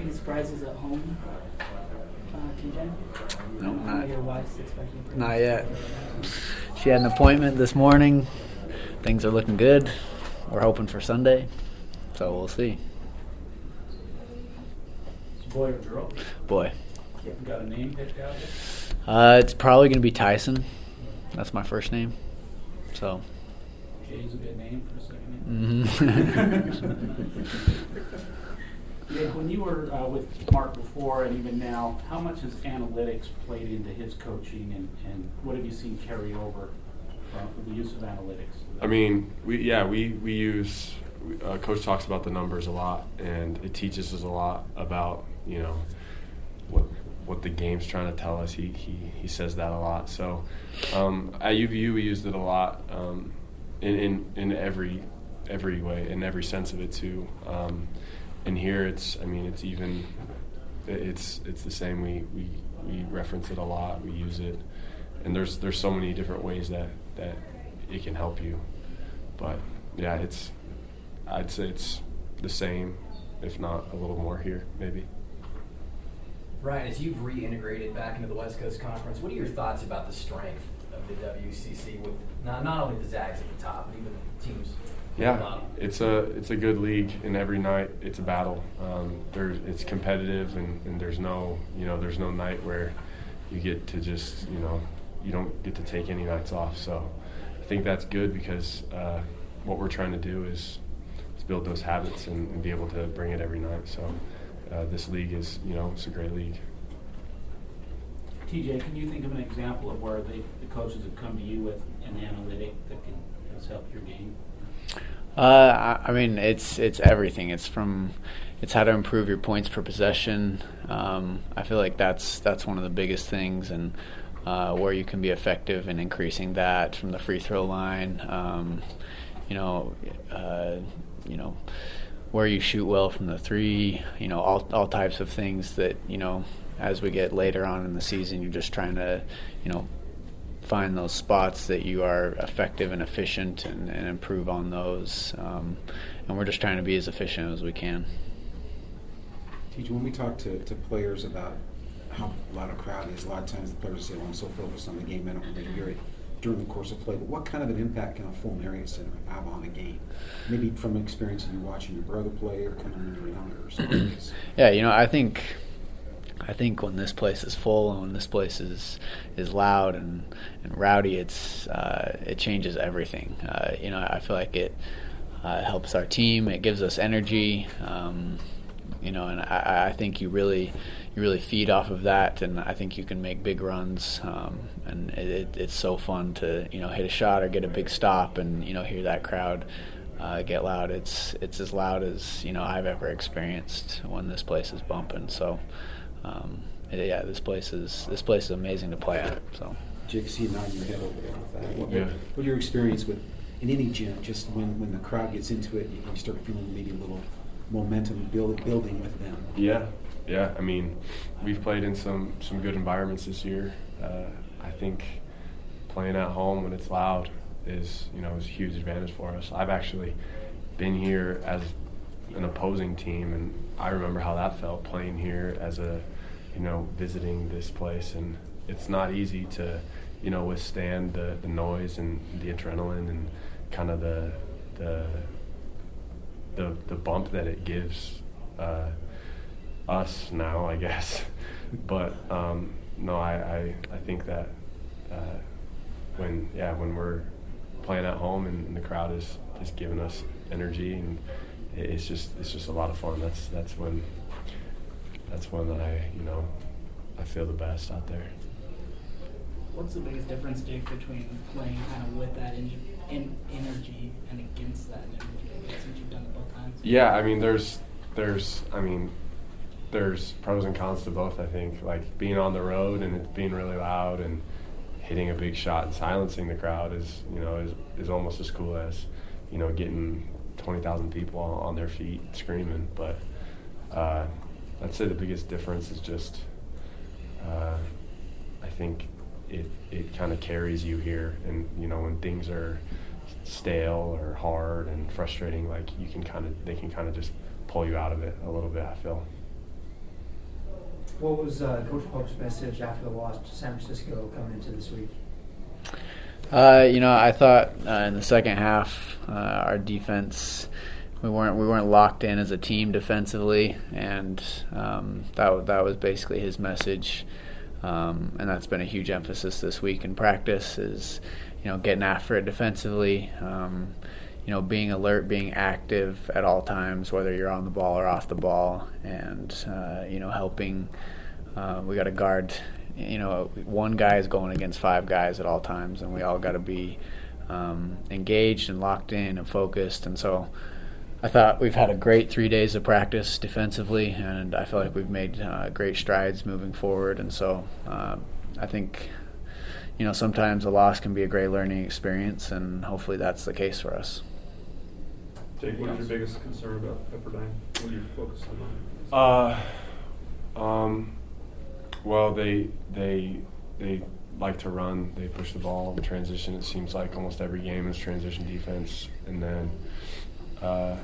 Any surprises at home, uh, TJ? No, I not, your wife's expecting. not yet. She had an appointment this morning. Things are looking good. We're hoping for Sunday, so we'll see. Boy or girl? Boy, You got a name picked out yet? uh, it's probably going to be Tyson. That's my first name. So. Jay's a good name for a second name. hmm When you were uh, with Mark before and even now, how much has analytics played into his coaching and, and what have you seen carry over from the use of analytics? I mean, we yeah we we use. Uh, Coach talks about the numbers a lot, and it teaches us a lot about you know what what the game's trying to tell us. He he, he says that a lot. So um, at UVU we used it a lot um, in, in in every every way in every sense of it too. Um, and here it's I mean it's even it's it's the same. We we we reference it a lot. We use it, and there's there's so many different ways that that it can help you. But yeah, it's I'd say it's the same, if not a little more here, maybe. Ryan, as you've reintegrated back into the West Coast Conference, what are your thoughts about the strength of the WCC with not, not only the Zags at the top, but even the teams? Yeah? It's a it's a good league, and every night it's a battle. Um, it's competitive, and, and there's no you know there's no night where you get to just you know you don't get to take any nights off. So I think that's good because uh, what we're trying to do is, is build those habits and, and be able to bring it every night. So uh, this league is you know it's a great league. TJ, can you think of an example of where the coaches have come to you with an analytic that can has helped your game? Uh, I, mean, it's it's everything. It's from it's how to improve your points per possession. Um, I feel like that's that's one of the biggest things, and uh, where you can be effective in increasing that from the free throw line. Um, you know, uh, you know where you shoot well from the three. You know, all all types of things that you know as we get later on in the season, you're just trying to you know find those spots that you are effective and efficient and, and improve on those. Um, and we're just trying to be as efficient as we can. TJ, when we talk to, to players about how a crowd is, a lot of times the players say, well, I'm so focused on the game, I don't really hear it during the course of play. But what kind of an impact can a full Marriott Center have on a game? Maybe from experience of you watching your brother play or kind of when you were younger or something. Yeah, you know, I think I think when this place is full and when this place is is loud and, and rowdy, it's uh, it changes everything. Uh, you know, I feel like it uh, helps our team. It gives us energy. Um, you know, and I, I think you really you really feed off of that, and I think you can make big runs. Um, and it, it, it's so fun to you know hit a shot or get a big stop, and you know hear that crowd. Uh, get loud. It's it's as loud as you know I've ever experienced when this place is bumping. So, um, yeah, this place is this place is amazing to play at. So, Jake, see you nodding your head over there with that. What, Yeah. what your experience with in any gym? Just when, when the crowd gets into it, you, you start feeling maybe a little momentum build, building with them. Yeah, yeah. I mean, we've played in some some good environments this year. Uh, I think playing at home when it's loud is you know is a huge advantage for us. I've actually been here as an opposing team, and I remember how that felt playing here as a you know visiting this place, and it's not easy to you know withstand the, the noise and the adrenaline and kind of the the the the bump that it gives uh, us now, I guess. But um, no, I, I, I think that uh, when yeah when we're playing at home and, and the crowd is, is giving us energy and it's just it's just a lot of fun. That's that's when that's when I you know I feel the best out there. What's the biggest difference, Jake, between playing kind of with that en- en- energy and against that energy? Since you've done it both times. Yeah, I mean, there's, there's, I mean, there's pros and cons to both. I think like being on the road and it being really loud and hitting a big shot and silencing the crowd is, you know, is is almost as cool as, you know, getting twenty thousand people on, their feet screaming. But uh, I'd say the biggest difference is just, uh, I think it it kind of carries you here, and you know when things are stale or hard and frustrating, like you can kind of they can kind of just pull you out of it a little bit. I feel. What was uh, Coach Pope's message after the loss to San Francisco coming into this week? Uh, you know, I thought uh, in the second half, uh, our defense we weren't we weren't locked in as a team defensively, and um, that that was basically his message. Um, and that's been a huge emphasis this week in practice is you know getting after it defensively. Um, you know, being alert, being active at all times, whether you're on the ball or off the ball, and uh, you know, helping. Uh, we got to guard. You know, one guy is going against five guys at all times, and we all got to be um, engaged and locked in and focused. And so, I thought we've had a great three days of practice defensively, and I feel like we've made uh, great strides moving forward. And so, uh, I think, you know, sometimes a loss can be a great learning experience, and hopefully that's the case for us. Jake, what is your biggest concern about Pepperdine? What are you focused on? Uh, um, well, they they they like to run. They push the ball in transition. It seems like almost every game is transition defense, and then uh,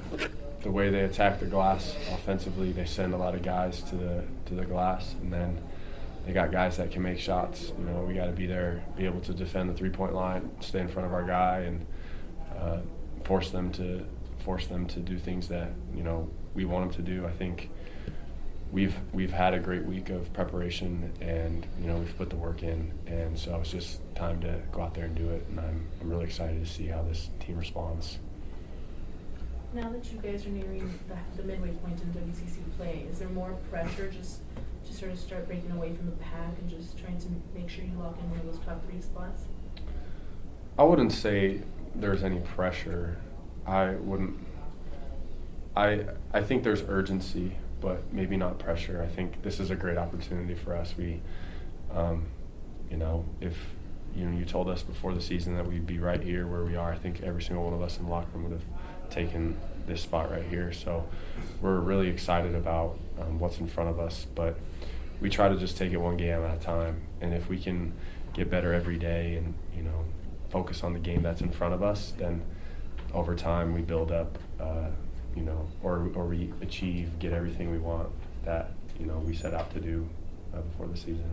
the way they attack the glass offensively, they send a lot of guys to the to the glass, and then they got guys that can make shots. You know, we got to be there, be able to defend the three point line, stay in front of our guy, and uh, force them to force them to do things that you know we want them to do. I think we've we've had a great week of preparation, and you know we've put the work in, and so it's just time to go out there and do it. And I'm I'm really excited to see how this team responds. Now that you guys are nearing the, the midway point in WCC play, is there more pressure just to sort of start breaking away from the pack and just trying to make sure you lock in one of those top three spots? I wouldn't say there's any pressure. I wouldn't. I I think there's urgency, but maybe not pressure. I think this is a great opportunity for us. We, um, you know, if you know you told us before the season that we'd be right here where we are, I think every single one of us in the locker room would have taken this spot right here. So we're really excited about um, what's in front of us, but we try to just take it one game at a time. And if we can get better every day and you know focus on the game that's in front of us, then over time we build up, uh, you know, or, or we achieve, get everything we want that, you know, we set out to do uh, before the season.